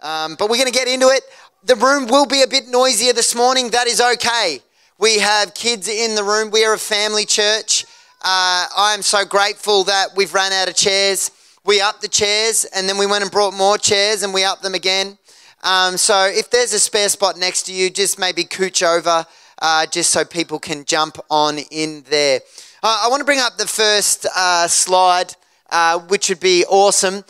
Um, but we're going to get into it. The room will be a bit noisier this morning. That is okay. We have kids in the room. We are a family church. Uh, I am so grateful that we've run out of chairs. We upped the chairs and then we went and brought more chairs and we upped them again. Um, so if there's a spare spot next to you, just maybe cooch over uh, just so people can jump on in there. Uh, I want to bring up the first uh, slide, uh, which would be awesome.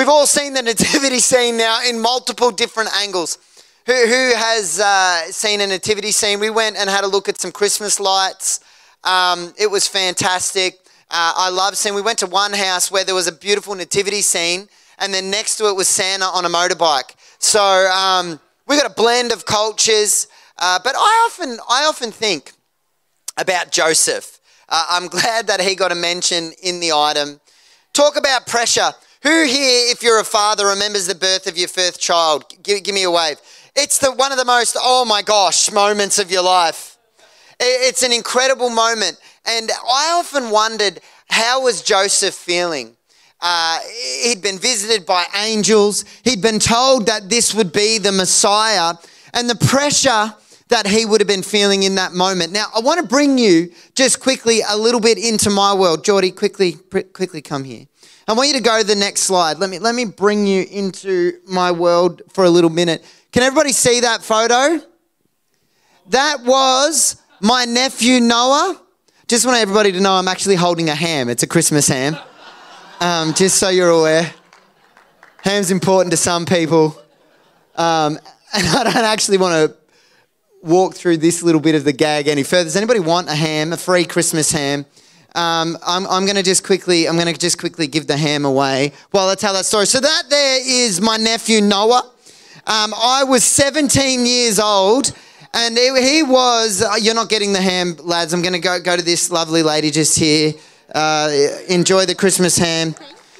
We've all seen the nativity scene now in multiple different angles. Who, who has uh, seen a nativity scene? We went and had a look at some Christmas lights. Um, it was fantastic. Uh, I love seeing. We went to one house where there was a beautiful nativity scene, and then next to it was Santa on a motorbike. So um, we got a blend of cultures. Uh, but I often, I often think about Joseph. Uh, I'm glad that he got a mention in the item. Talk about pressure. Who here, if you're a father, remembers the birth of your first child? Give, give me a wave. It's the, one of the most, oh my gosh, moments of your life. It's an incredible moment. And I often wondered, how was Joseph feeling? Uh, he'd been visited by angels. He'd been told that this would be the Messiah. And the pressure that he would have been feeling in that moment. Now, I want to bring you just quickly a little bit into my world. Geordie, quickly, quickly come here. I want you to go to the next slide. Let me, let me bring you into my world for a little minute. Can everybody see that photo? That was my nephew Noah. Just want everybody to know I'm actually holding a ham. It's a Christmas ham. Um, just so you're aware. Ham's important to some people. Um, and I don't actually want to walk through this little bit of the gag any further. Does anybody want a ham, a free Christmas ham? Um, I'm, I'm going to just quickly, I'm going to just quickly give the ham away while I tell that story. So that there is my nephew Noah. Um, I was 17 years old, and he, was. Uh, you're not getting the ham, lads. I'm going to go go to this lovely lady just here. Uh, enjoy the Christmas ham.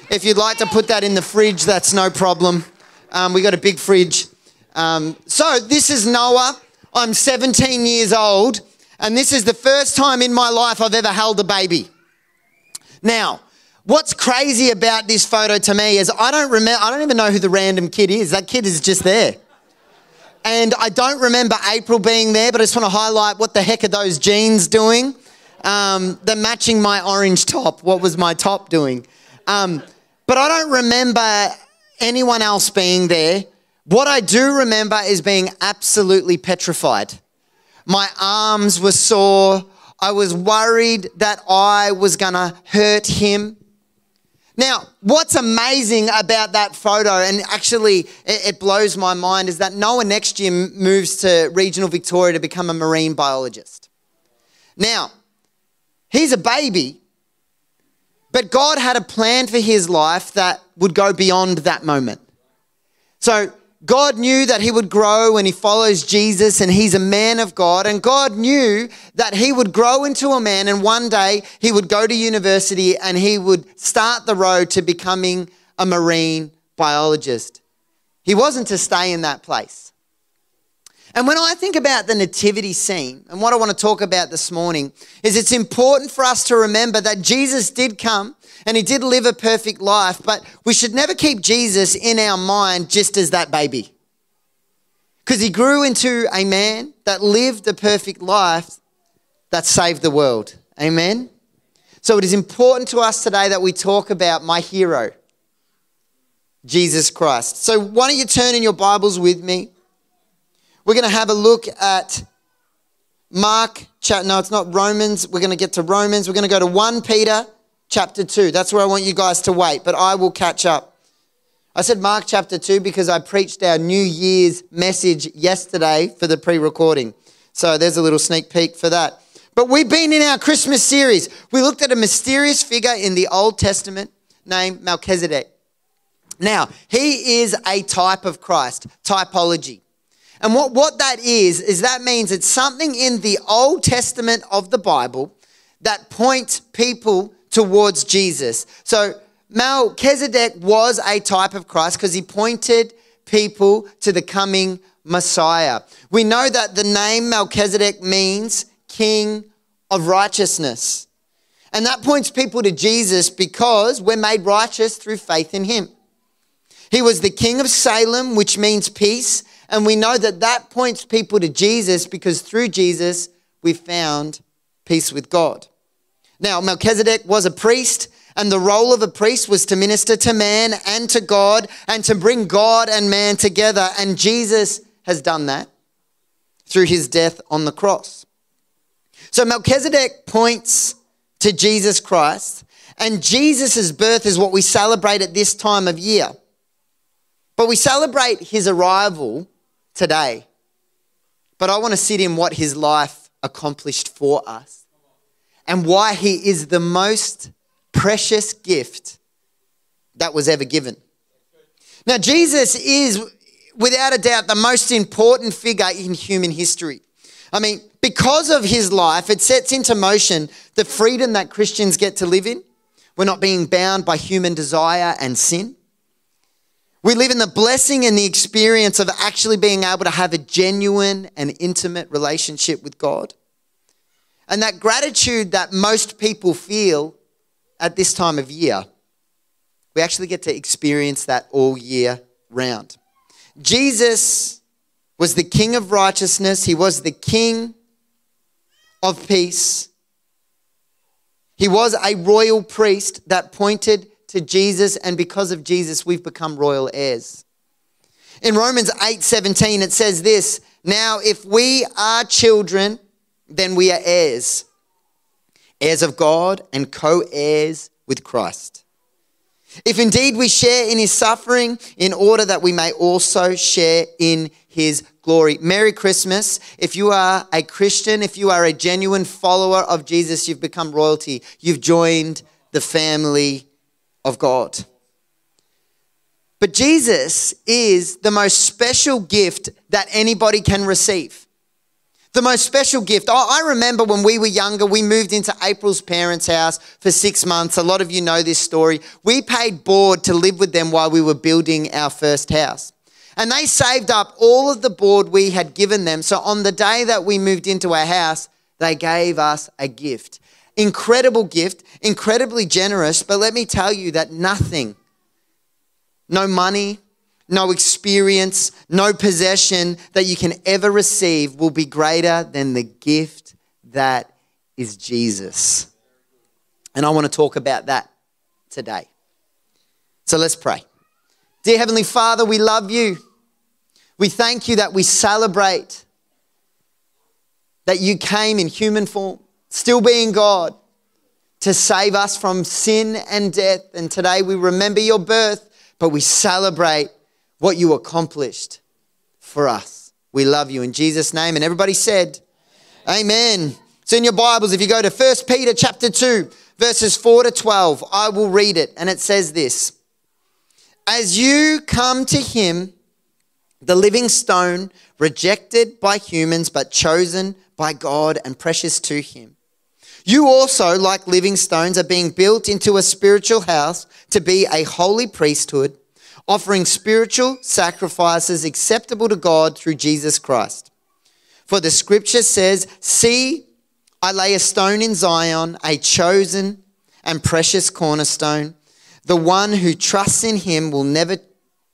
If you'd like to put that in the fridge, that's no problem. Um, we got a big fridge. Um, so this is Noah. I'm 17 years old and this is the first time in my life I've ever held a baby. Now, what's crazy about this photo to me is I don't remember, I don't even know who the random kid is. That kid is just there. And I don't remember April being there, but I just want to highlight what the heck are those jeans doing? Um, they're matching my orange top. What was my top doing? Um, but I don't remember anyone else being there. What I do remember is being absolutely petrified. My arms were sore. I was worried that I was going to hurt him. Now, what's amazing about that photo, and actually it, blows my mind, is that Noah next year moves to regional Victoria to become a marine biologist. Now, he's a baby, but God had a plan for his life that would go beyond that moment. So God knew that he would grow and he follows Jesus and he's a man of God. And God knew that he would grow into a man and one day he would go to university and he would start the road to becoming a marine biologist. He wasn't to stay in that place. And when I think about the nativity scene, and what I want to talk about this morning, is it's important for us to remember that Jesus did come and he did live a perfect life, but we should never keep Jesus in our mind just as that baby. Because he grew into a man that lived a perfect life that saved the world. Amen? So it is important to us today that we talk about my hero, Jesus Christ. So why don't you turn in your Bibles with me? We're going to have a look at Mark, no, it's not Romans. We're going to get to Romans. We're going to go to 1 Peter chapter 2. That's where I want you guys to wait, but I will catch up. I said Mark chapter 2 because I preached our New Year's message yesterday for the pre recording. So there's a little sneak peek for that. But we've been in our Christmas series. We looked at a mysterious figure in the Old Testament named Melchizedek. Now, he is a type of Christ, typology. And what, what that is, is that means it's something in the Old Testament of the Bible that points people towards Jesus. So Melchizedek was a type of Christ because he pointed people to the coming Messiah. We know that the name Melchizedek means king of righteousness. And that points people to Jesus because we're made righteous through faith in him. He was the king of Salem, which means peace. And we know that that points people to Jesus because through Jesus, we found peace with God. Now, Melchizedek was a priest, and the role of a priest was to minister to man and to God and to bring God and man together. And Jesus has done that through his death on the cross. So Melchizedek points to Jesus Christ, and Jesus' birth is what we celebrate at this time of year. But we celebrate his arrival today. But I want to sit in what his life accomplished for us and why he is the most precious gift that was ever given. Now, Jesus is, without a doubt, the most important figure in human history. I mean, because of his life, it sets into motion the freedom that Christians get to live in. We're not being bound by human desire and sin. We live in the blessing and the experience of actually being able to have a genuine and intimate relationship with God. And that gratitude that most people feel at this time of year, we actually get to experience that all year round. Jesus was the King of righteousness, He was the King of peace. He was a royal priest that pointed to Jesus, and because of Jesus, we've become royal heirs. In Romans 8 17, it says this Now, if we are children, then we are heirs, heirs of God and co heirs with Christ. If indeed we share in his suffering, in order that we may also share in his glory. Merry Christmas. If you are a Christian, if you are a genuine follower of Jesus, you've become royalty. You've joined the family of God. But Jesus is the most special gift that anybody can receive. The most special gift. I remember when we were younger, we moved into April's parents' house for six months. A lot of you know this story. We paid board to live with them while we were building our first house. And they saved up all of the board we had given them. So on the day that we moved into our house, they gave us a gift. Incredible gift, incredibly generous. But let me tell you that nothing, no money, no experience, no possession that you can ever receive will be greater than the gift that is Jesus. And I want to talk about that today. So let's pray. Dear Heavenly Father, we love you. We thank you that we celebrate that you came in human form, still being God, to save us from sin and death. And today we remember your birth, but we celebrate what you accomplished for us. We love you in Jesus' name. And everybody said, Amen. So in your Bibles, if you go to 1 Peter chapter 2, verses 4 to 12, I will read it. And it says this As you come to him, the living stone, rejected by humans, but chosen by God and precious to him. You also, like living stones, are being built into a spiritual house to be a holy priesthood offering spiritual sacrifices acceptable to God through Jesus Christ. For the scripture says, See, I lay a stone in Zion, a chosen and precious cornerstone. The one who trusts in him will never,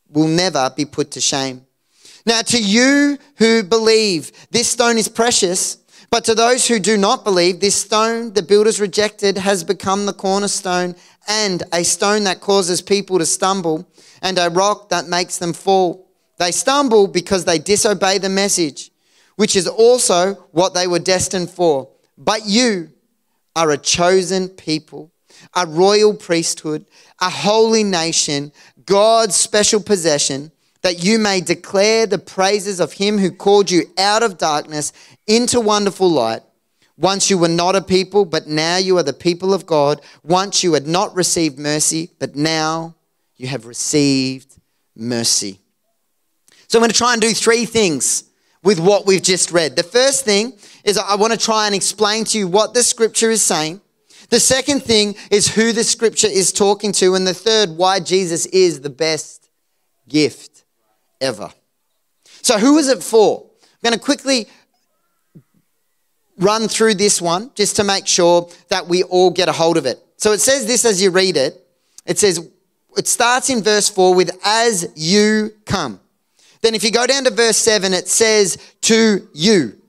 will never be put to shame. Now, to you who believe, this stone is precious. But to those who do not believe, this stone the builders rejected has become the cornerstone and a stone that causes people to stumble and a rock that makes them fall. They stumble because they disobey the message, which is also what they were destined for. But you are a chosen people, a royal priesthood, a holy nation, God's special possession, that you may declare the praises of him who called you out of darkness into wonderful light. Once you were not a people, but now you are the people of God. Once you had not received mercy, but now you have received mercy. So I'm going to try and do three things with what we've just read. The first thing is I want to try and explain to you what the scripture is saying. The second thing is who the scripture is talking to. And the third, why Jesus is the best gift ever. So, who is it for? I'm going to quickly run through this one just to make sure that we all get a hold of it. So, it says this as you read it. It says, it starts in verse 4 with as you come. Then if you go down to verse 7, it says to you.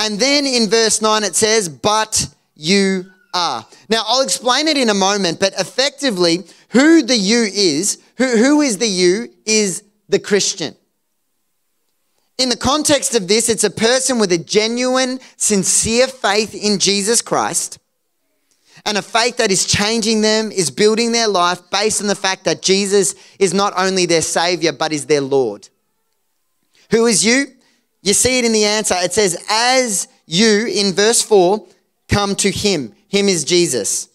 And then in verse 9, it says, but you are. Now, I'll explain it in a moment, but effectively, who the you is, who, who is the you, is the Christian. In the context of this, it's a person with a genuine, sincere faith in Jesus Christ and a faith that is changing them, is building their life based on the fact that Jesus is not only their Savior, but is their Lord. Who is you? You see it in the answer. It says, As you, in verse 4, come to Him. Him is Jesus.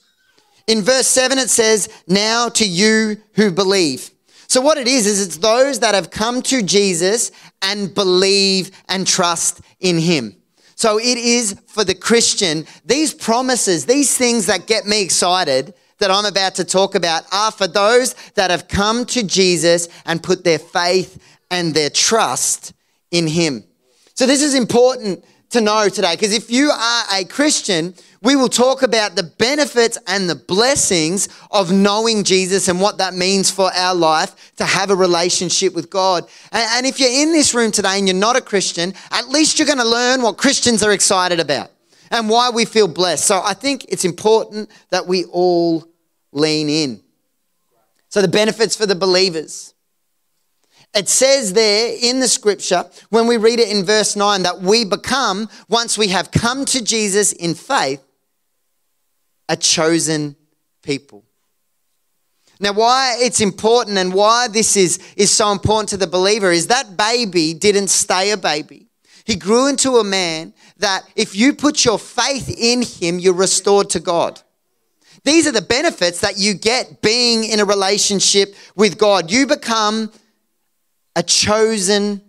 In verse 7, it says, Now to you who believe. So, what it is, is it's those that have come to Jesus and believe and trust in Him. So, it is for the Christian, these promises, these things that get me excited that I'm about to talk about are for those that have come to Jesus and put their faith and their trust in Him. So, this is important to know today because if you are a Christian, we will talk about the benefits and the blessings of knowing Jesus and what that means for our life to have a relationship with God. And, if you're in this room today and you're not a Christian, at least you're going to learn what Christians are excited about and why we feel blessed. So I think it's important that we all lean in. So the benefits for the believers. It says there in the scripture, when we read it in verse 9, that we become, once we have come to Jesus in faith, a chosen people. Now, why it's important and why this is, is so important to the believer is that baby didn't stay a baby. He grew into a man that if you put your faith in him, you're restored to God. These are the benefits that you get being in a relationship with God. You become a chosen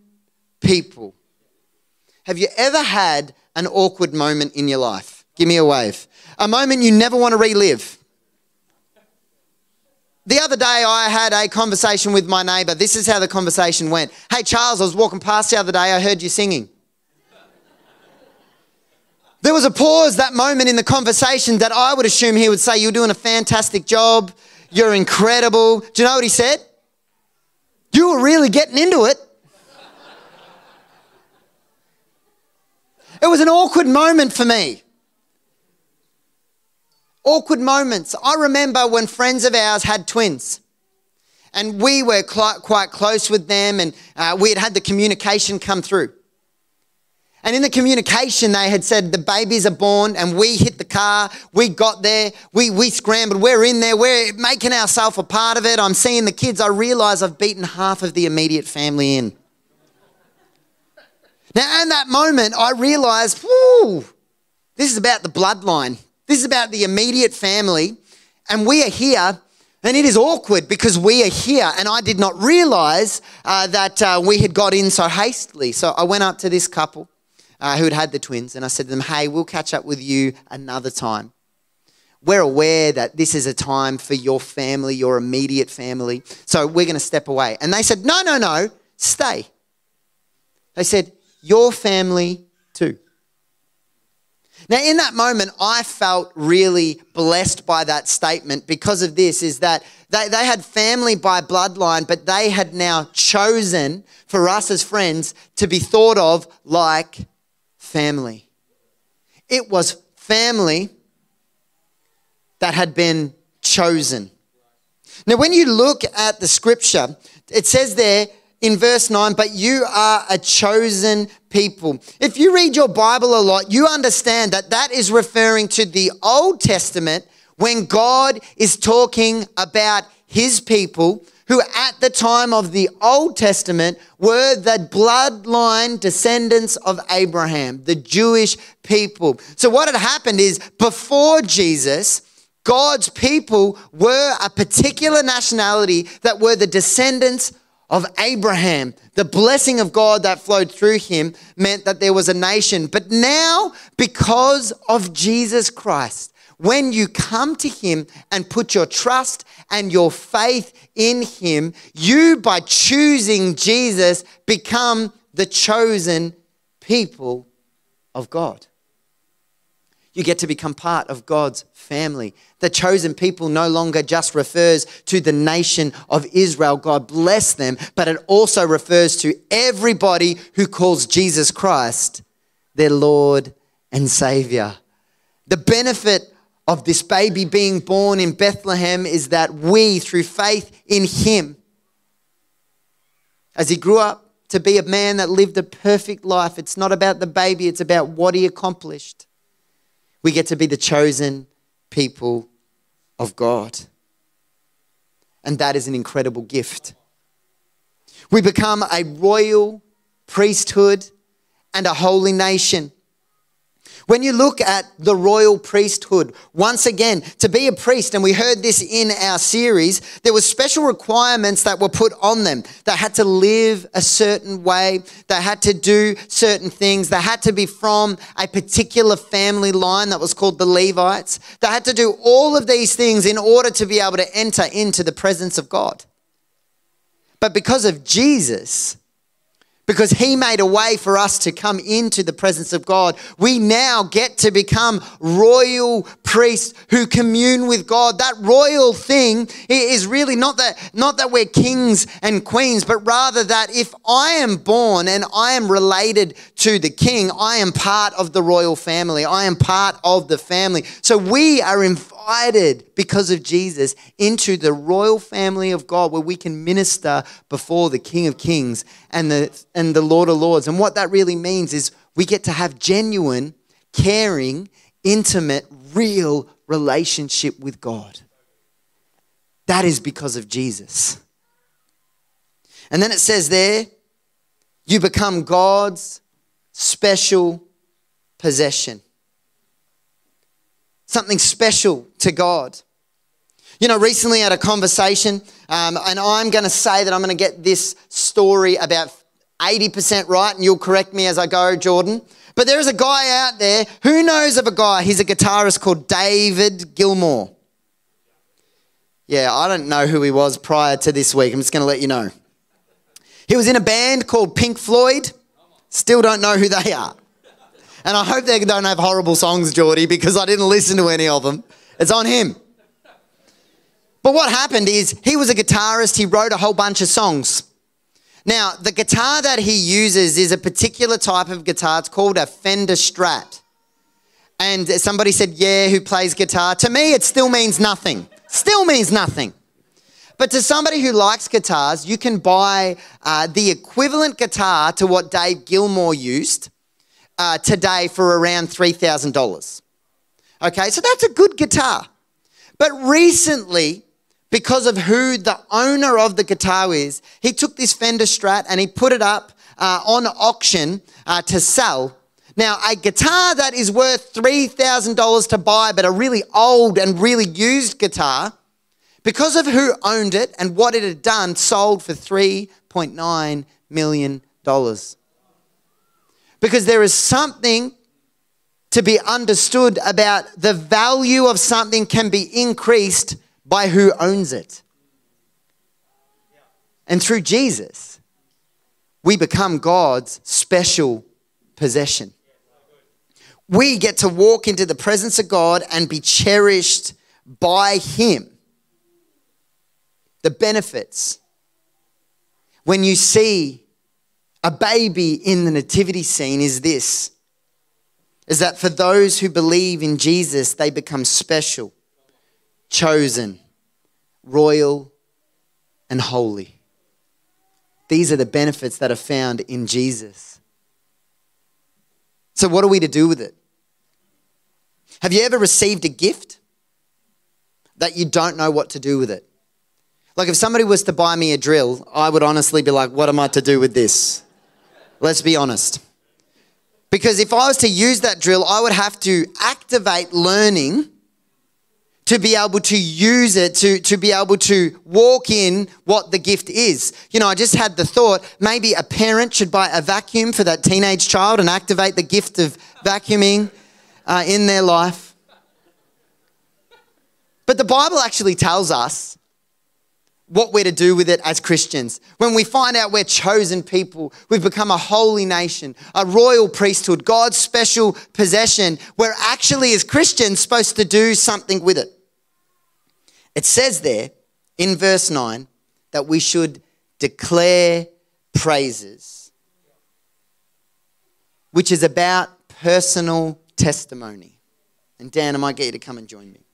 people. Have you ever had an awkward moment in your life? Give me a wave. A moment you never want to relive. The other day, I had a conversation with my neighbor. This is how the conversation went. Hey, Charles, I was walking past the other day. I heard you singing. There was a pause, that moment in the conversation that I would assume he would say, You're doing a fantastic job. You're incredible. Do you know what he said? You were really getting into it. It was an awkward moment for me. Awkward moments. I remember when friends of ours had twins. And we were cl- quite close with them, and uh, we had had the communication come through. And in the communication, they had said the babies are born, and we hit the car. We got there. We, we scrambled. We're in there. We're making ourselves a part of it. I'm seeing the kids. I realize I've beaten half of the immediate family in. Now, in that moment, I realized, whoo, this is about the bloodline. This is about the immediate family. And we are here and it is awkward because we are here, and I did not realize uh, that uh, we had got in so hastily. So I went up to this couple uh, who had had the twins, and I said to them, Hey, we'll catch up with you another time. We're aware that this is a time for your family, your immediate family, so we're going to step away. And they said, No, no, no, stay. They said, Your family. Now, in that moment, I felt really blessed by that statement because of this is that they, they had family by bloodline, but they had now chosen for us as friends to be thought of like family. It was family that had been chosen. Now, when you look at the scripture, it says there in verse 9, but you are a chosen people. If you read your Bible a lot, you understand that that is referring to the Old Testament when God is talking about his people who at the time of the Old Testament were the bloodline descendants of Abraham, the Jewish people. So, what had happened is before Jesus, God's people were a particular nationality that were the descendants of Abraham. The blessing of God that flowed through him meant that there was a nation. But now, because of Jesus Christ, when you come to him and put your trust and your faith in him, you, by choosing Jesus, become the chosen people of God. You get to become part of God's family. The chosen people no longer just refers to the nation of Israel, God bless them, but it also refers to everybody who calls Jesus Christ their Lord and Savior. The benefit of this baby being born in Bethlehem is that we, through faith in Him, as He grew up to be a man that lived a perfect life, it's not about the baby, it's about what He accomplished we get to be the chosen people of God. And that is an incredible gift. We become a royal priesthood and a holy nation. When you look at the royal priesthood, once again, to be a priest, and we heard this in our series, there were special requirements that were put on them. They had to live a certain way, they had to do certain things, they had to be from a particular family line that was called the Levites. They had to do all of these things in order to be able to enter into the presence of God. But because of Jesus, because he made a way for us to come into the presence of God. We now get to become royal priests who commune with God. That royal thing is really not that, not that we're kings and queens, but rather that if I am born and I am related to the king, I am part of the royal family. I am part of the family. So we are invited invited because of Jesus into the royal family of God where we can minister before the King of Kings and the, and the Lord of Lords. And what that really means is we get to have genuine, caring, intimate, real relationship with God. That is because of Jesus. And then it says there, you become God's special possession something special to God. You know, recently I had a conversation, um, and I'm going to say that I'm going to get this story about 80% right, and you'll correct me as I go, Jordan. But there is a guy out there who knows of a guy, he's a guitarist called David Gilmour. Yeah, I don't know who he was prior to this week. I'm just going to let you know. He was in a band called Pink Floyd. Still don't know who they are. And I hope they don't have horrible songs, Geordie, because I didn't listen to any of them. It's on him. But what happened is he was a guitarist, he wrote a whole bunch of songs. Now, the guitar that he uses is a particular type of guitar. It's called a Fender Strat. And somebody said, Yeah, who plays guitar? To me, it still means nothing. Still means nothing. But to somebody who likes guitars, you can buy uh, the equivalent guitar to what Dave Gilmour used uh, today for around $3,000. Okay, so that's a good guitar. But recently, because of who the owner of the guitar is, he took this Fender Strat and he put it up uh, on auction uh, to sell. Now, a guitar that is worth $3,000 to buy, but a really old and really used guitar, because of who owned it and what it had done, sold for $3.9 million. Because there is something to be understood about the value of something can be increased by who owns it. And through Jesus, we become God's special possession. We get to walk into the presence of God and be cherished by Him. The benefits. When you see a baby in the nativity scene is this is that for those who believe in Jesus, they become special, chosen, royal, and holy. These are the benefits that are found in Jesus. So, what are we to do with it? Have you ever received a gift that you don't know what to do with it? Like, if somebody was to buy me a drill, I would honestly be like, what am I to do with this? Let's be honest. Because if I was to use that drill, I would have to activate learning to be able to use it, to, to be able to walk in what the gift is. You know, I just had the thought maybe a parent should buy a vacuum for that teenage child and activate the gift of vacuuming uh, in their life. But the Bible actually tells us what we're to do with it as Christians. When we find out we're chosen people, we've become a holy nation, a royal priesthood, God's special possession, we're actually, as Christians, supposed to do something with it. It says there in verse 9 that we should declare praises, which is about personal testimony. And Dan, I might get you to come and join me.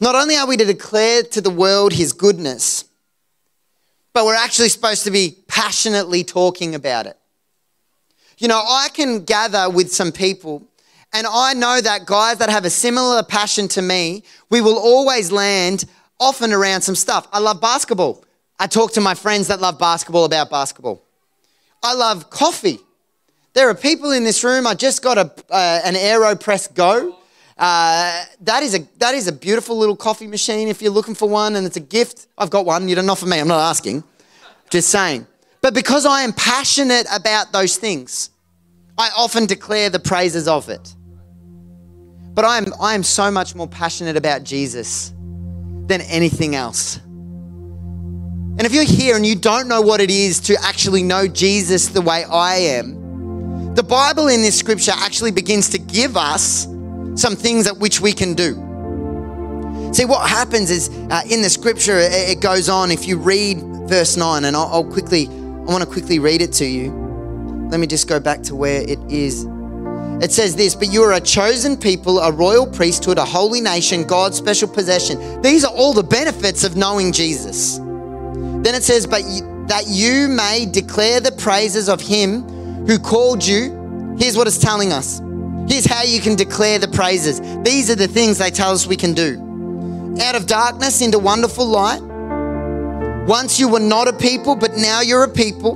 Not only are we to declare to the world his goodness, but we're actually supposed to be passionately talking about it. You know, I can gather with some people, and I know that guys that have a similar passion to me, we will always land often around some stuff. I love basketball. I talk to my friends that love basketball about basketball. I love coffee. There are people in this room. I just got a, uh, an AeroPress Go. Uh, that is a that is a beautiful little coffee machine. If you're looking for one, and it's a gift, I've got one. You don't offer me. I'm not asking. Just saying. But because I am passionate about those things, I often declare the praises of it. But I am I am so much more passionate about Jesus than anything else. And if you're here and you don't know what it is to actually know Jesus the way I am, the Bible in this scripture actually begins to give us some things at which we can do. See, what happens is uh, in the scripture, it, it, goes on. If you read verse 9, and I'll, I'll quickly, I want to quickly read it to you. Let me just go back to where it is. It says this, but you are a chosen people, a royal priesthood, a holy nation, God's special possession. These are all the benefits of knowing Jesus. Then it says, but you, that you may declare the praises of him who called you. Here's what it's telling us Here's how you can declare the praises. These are the things they tell us we can do. Out of darkness into wonderful light. Once you were not a people, but now you're a people.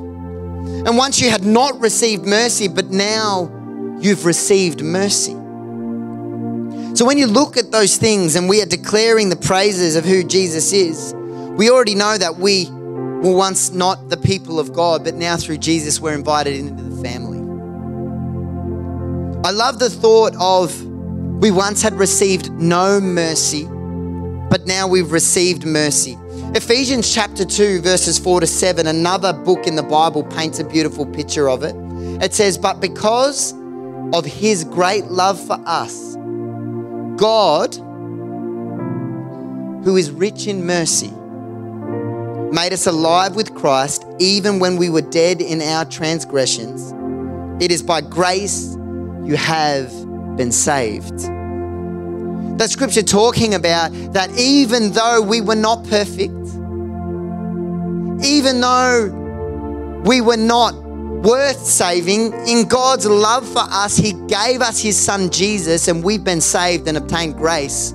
And once you had not received mercy, but now you've received mercy. So when you look at those things and we are declaring the praises of who Jesus is, we already know that we were once not the people of God, but now through Jesus we're invited into the family. I love the thought of we once had received no mercy, but now we've received mercy. Ephesians chapter 2, verses 4 to 7, another book in the Bible paints a beautiful picture of it. It says, But because of his great love for us, God, who is rich in mercy, made us alive with Christ even when we were dead in our transgressions. It is by grace you have been saved. That scripture talking about that even though we were not perfect, even though we were not worth saving, in God's love for us, He gave us His Son Jesus, and we've been saved and obtained grace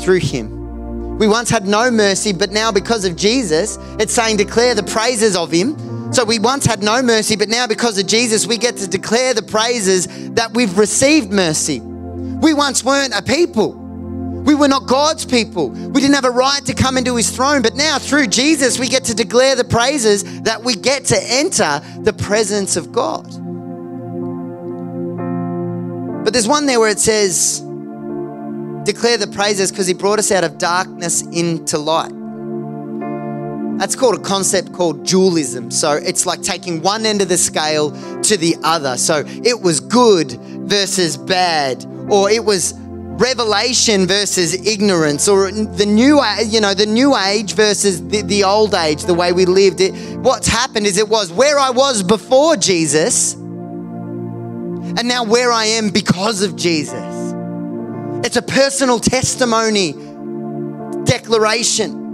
through Him. We once had no mercy, but now because of Jesus, it's saying declare the praises of Him so we once had no mercy, but now because of Jesus, we get to declare the praises that we've received mercy. We once weren't a people. We were not God's people. We didn't have a right to come into his throne, but now through Jesus, we get to declare the praises that we get to enter the presence of God. But there's one there where it says, declare the praises because he brought us out of darkness into light. That's called a concept called dualism. So it's like taking one end of the scale to the other. So it was good versus bad, or it was revelation versus ignorance, or the new, you know, the new age versus the, the old age, the way we lived. It, what's happened is it was where I was before Jesus, and now where I am because of Jesus. It's a personal testimony, declaration.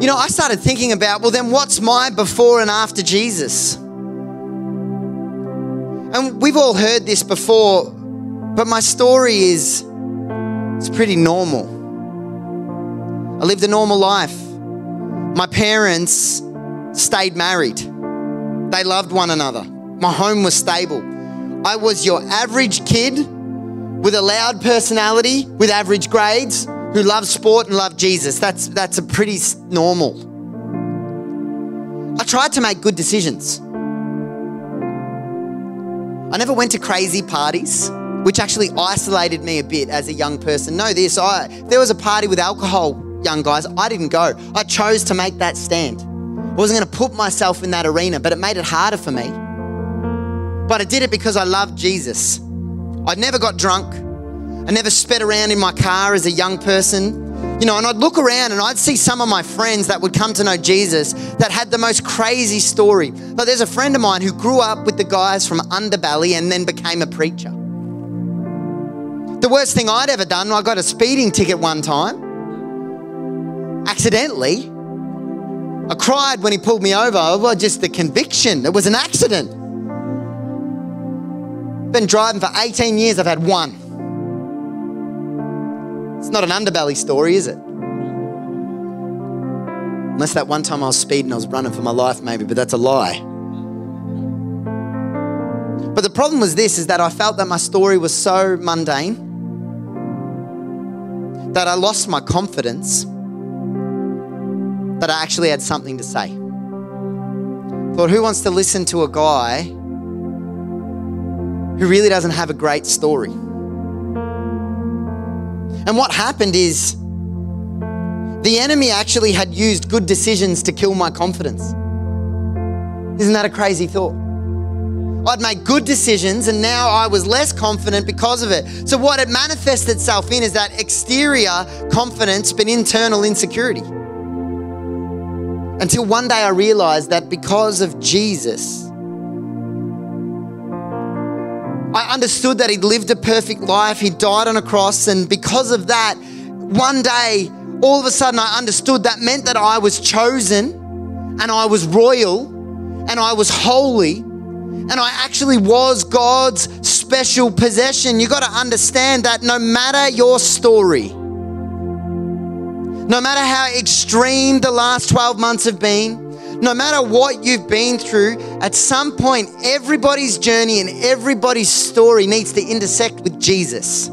You know, I started thinking about, well, then what's my before and after Jesus? And we've all heard this before, but my story is it's pretty normal. I lived a normal life. My parents stayed married. They loved one another. My home was stable. I was your average kid with a loud personality, with average grades, who love sport and love Jesus. That's, that's a pretty normal. I tried to make good decisions. I never went to crazy parties. which actually isolated me a bit as a young person. Know this I, there was a party with alcohol, young guys, I didn't go. I chose to make that stand. I wasn't going to put myself in that arena, but it made it harder for me. But I did it because I loved Jesus. I never got drunk. I never sped around in my car as a young person. You know, and I'd look around and I'd see some of my friends that would come to know Jesus that had the most crazy story. But there's a friend of mine who grew up with the guys from Underbelly and then became a preacher. The worst thing I'd ever done, I got a speeding ticket one time, accidentally. I cried when he pulled me over. Well, just the conviction. It was an accident. Been driving for 18 years, I've had one. It's not an underbelly story, is it? Unless that one time I was speeding, I was running for my life, maybe, but that's a lie. But the problem was this is that I felt that my story was so mundane that I lost my confidence that I actually had something to say. Thought, who wants to listen to a guy who really doesn't have a great story? And what happened is the enemy actually had used good decisions to kill my confidence. Isn't that a crazy thought? I'd made good decisions and now I was less confident because of it. So, what it manifested itself in is that exterior confidence, but internal insecurity. Until one day I realized that because of Jesus, I understood that he'd lived a perfect life, he died on a cross, and because of that, one day, all of a sudden, I understood that meant that I was chosen and I was royal and I was holy and I actually was God's special possession. You got to understand that no matter your story, no matter how extreme the last 12 months have been, no matter what you've been through, at some point, everybody's journey and everybody's story needs to intersect with Jesus.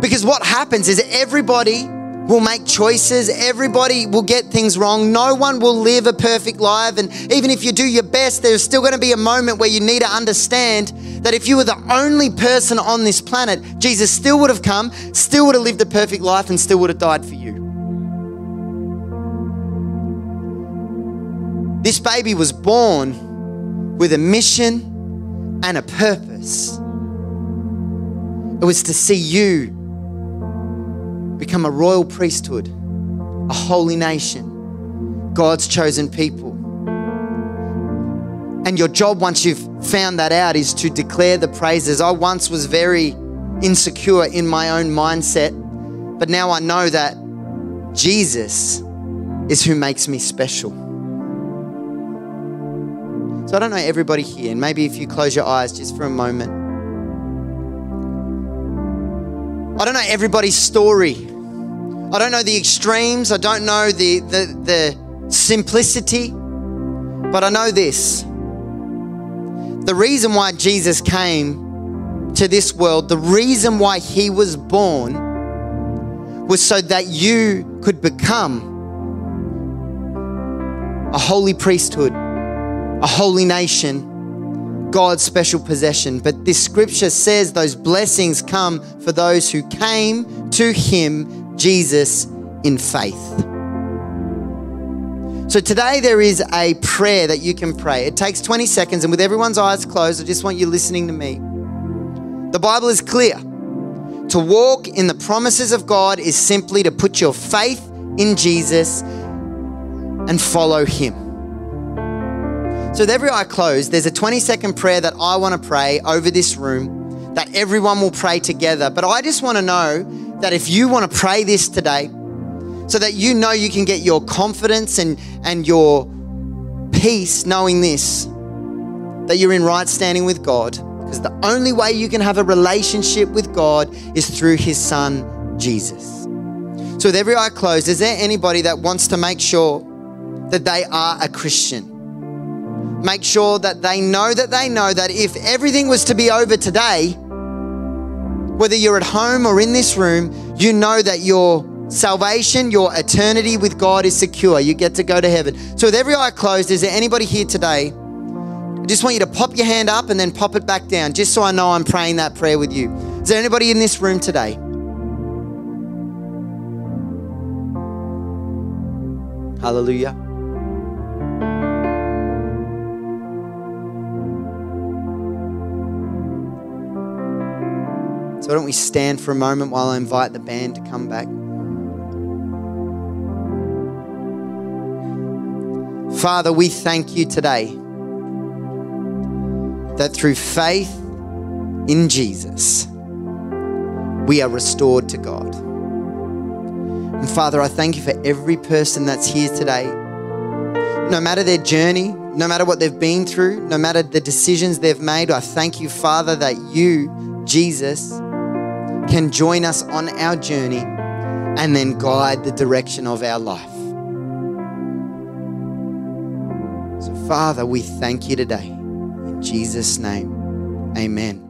Because what happens is everybody will make choices, everybody will get things wrong, no one will live a perfect life. And even if you do your best, there's still going to be a moment where you need to understand that if you were the only person on this planet, Jesus still would have come, still would have lived a perfect life, and still would have died for you. This baby was born with a mission and a purpose. It was to see you become a royal priesthood, a holy nation, God's chosen people. And your job, once you've found that out, is to declare the praises. I once was very insecure in my own mindset, but now I know that Jesus is who makes me special. So I don't know everybody here, and maybe if you close your eyes just for a moment. I don't know everybody's story. I don't know the extremes. I don't know the, the, the simplicity. But I know this. The reason why Jesus came to this world, the reason why he was born, was so that you could become a holy priesthood a holy nation, God's special possession. But this scripture says those blessings come for those who came to Him, Jesus, in faith. So today there is a prayer that you can pray. It takes 20 seconds, and with everyone's eyes closed, I just want you listening to me. The Bible is clear. To walk in the promises of God is simply to put your faith in Jesus and follow Him. So, with every eye closed, there's a 20 second prayer that I want to pray over this room that everyone will pray together. But I just want to know that if you want to pray this today, so that you know you can get your confidence and, and your peace knowing this, that you're in right standing with God. Because the only way you can have a relationship with God is through His Son, Jesus. So, with every eye closed, is there anybody that wants to make sure that they are a Christian? Make sure that they know that they know that if everything was to be over today, whether you're at home or in this room, you know that your salvation, your eternity with God is secure. You get to go to heaven. So, with every eye closed, is there anybody here today I just want you to pop your hand up and then pop it back down, just so I know I'm praying that prayer with you. Is there anybody in this room today? Hallelujah. So, why don't we stand for a moment while I invite the band to come back? Father, we thank you today that through faith in Jesus, we are restored to God. And Father, I thank you for every person that's here today. No matter their journey, no matter what they've been through, no matter the decisions they've made, I thank you, Father, that you, Jesus, can join us on our journey and then guide the direction of our life. So, Father, we thank you today. In Jesus' name, amen.